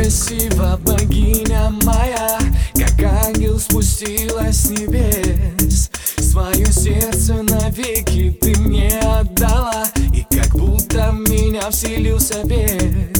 красива богиня моя Как ангел спустилась с небес. Свое сердце навеки ты мне отдала И как будто в меня вселился бес.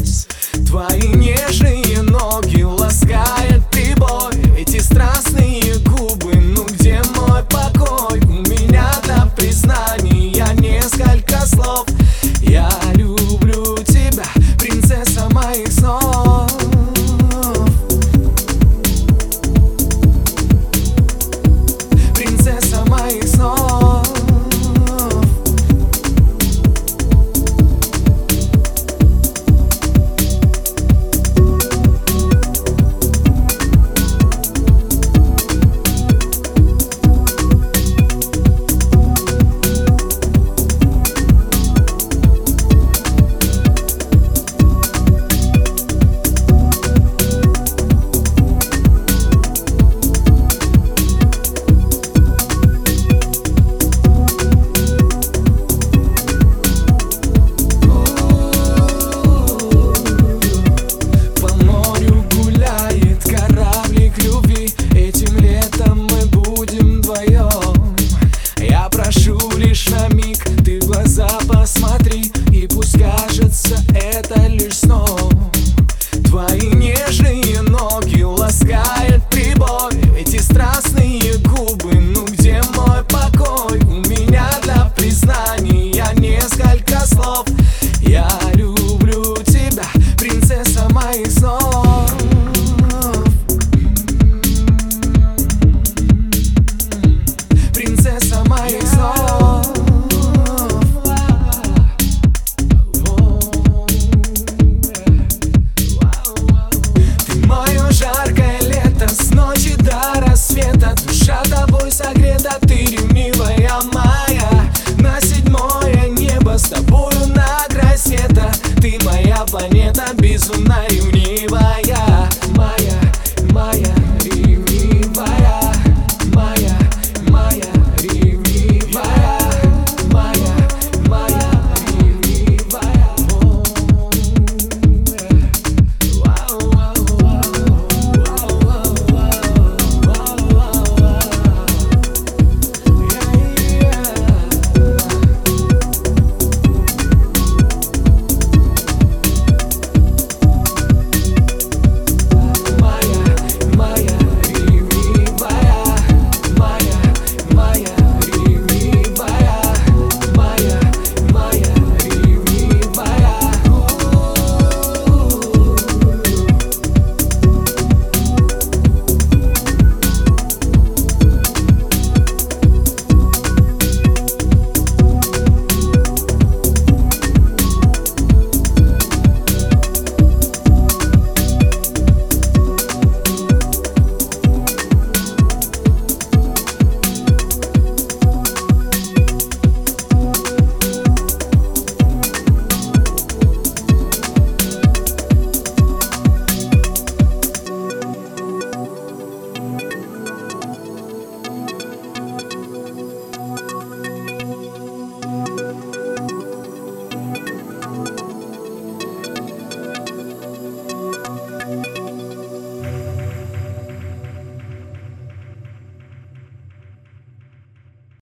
τέλει σνό планета безумная и ревнивая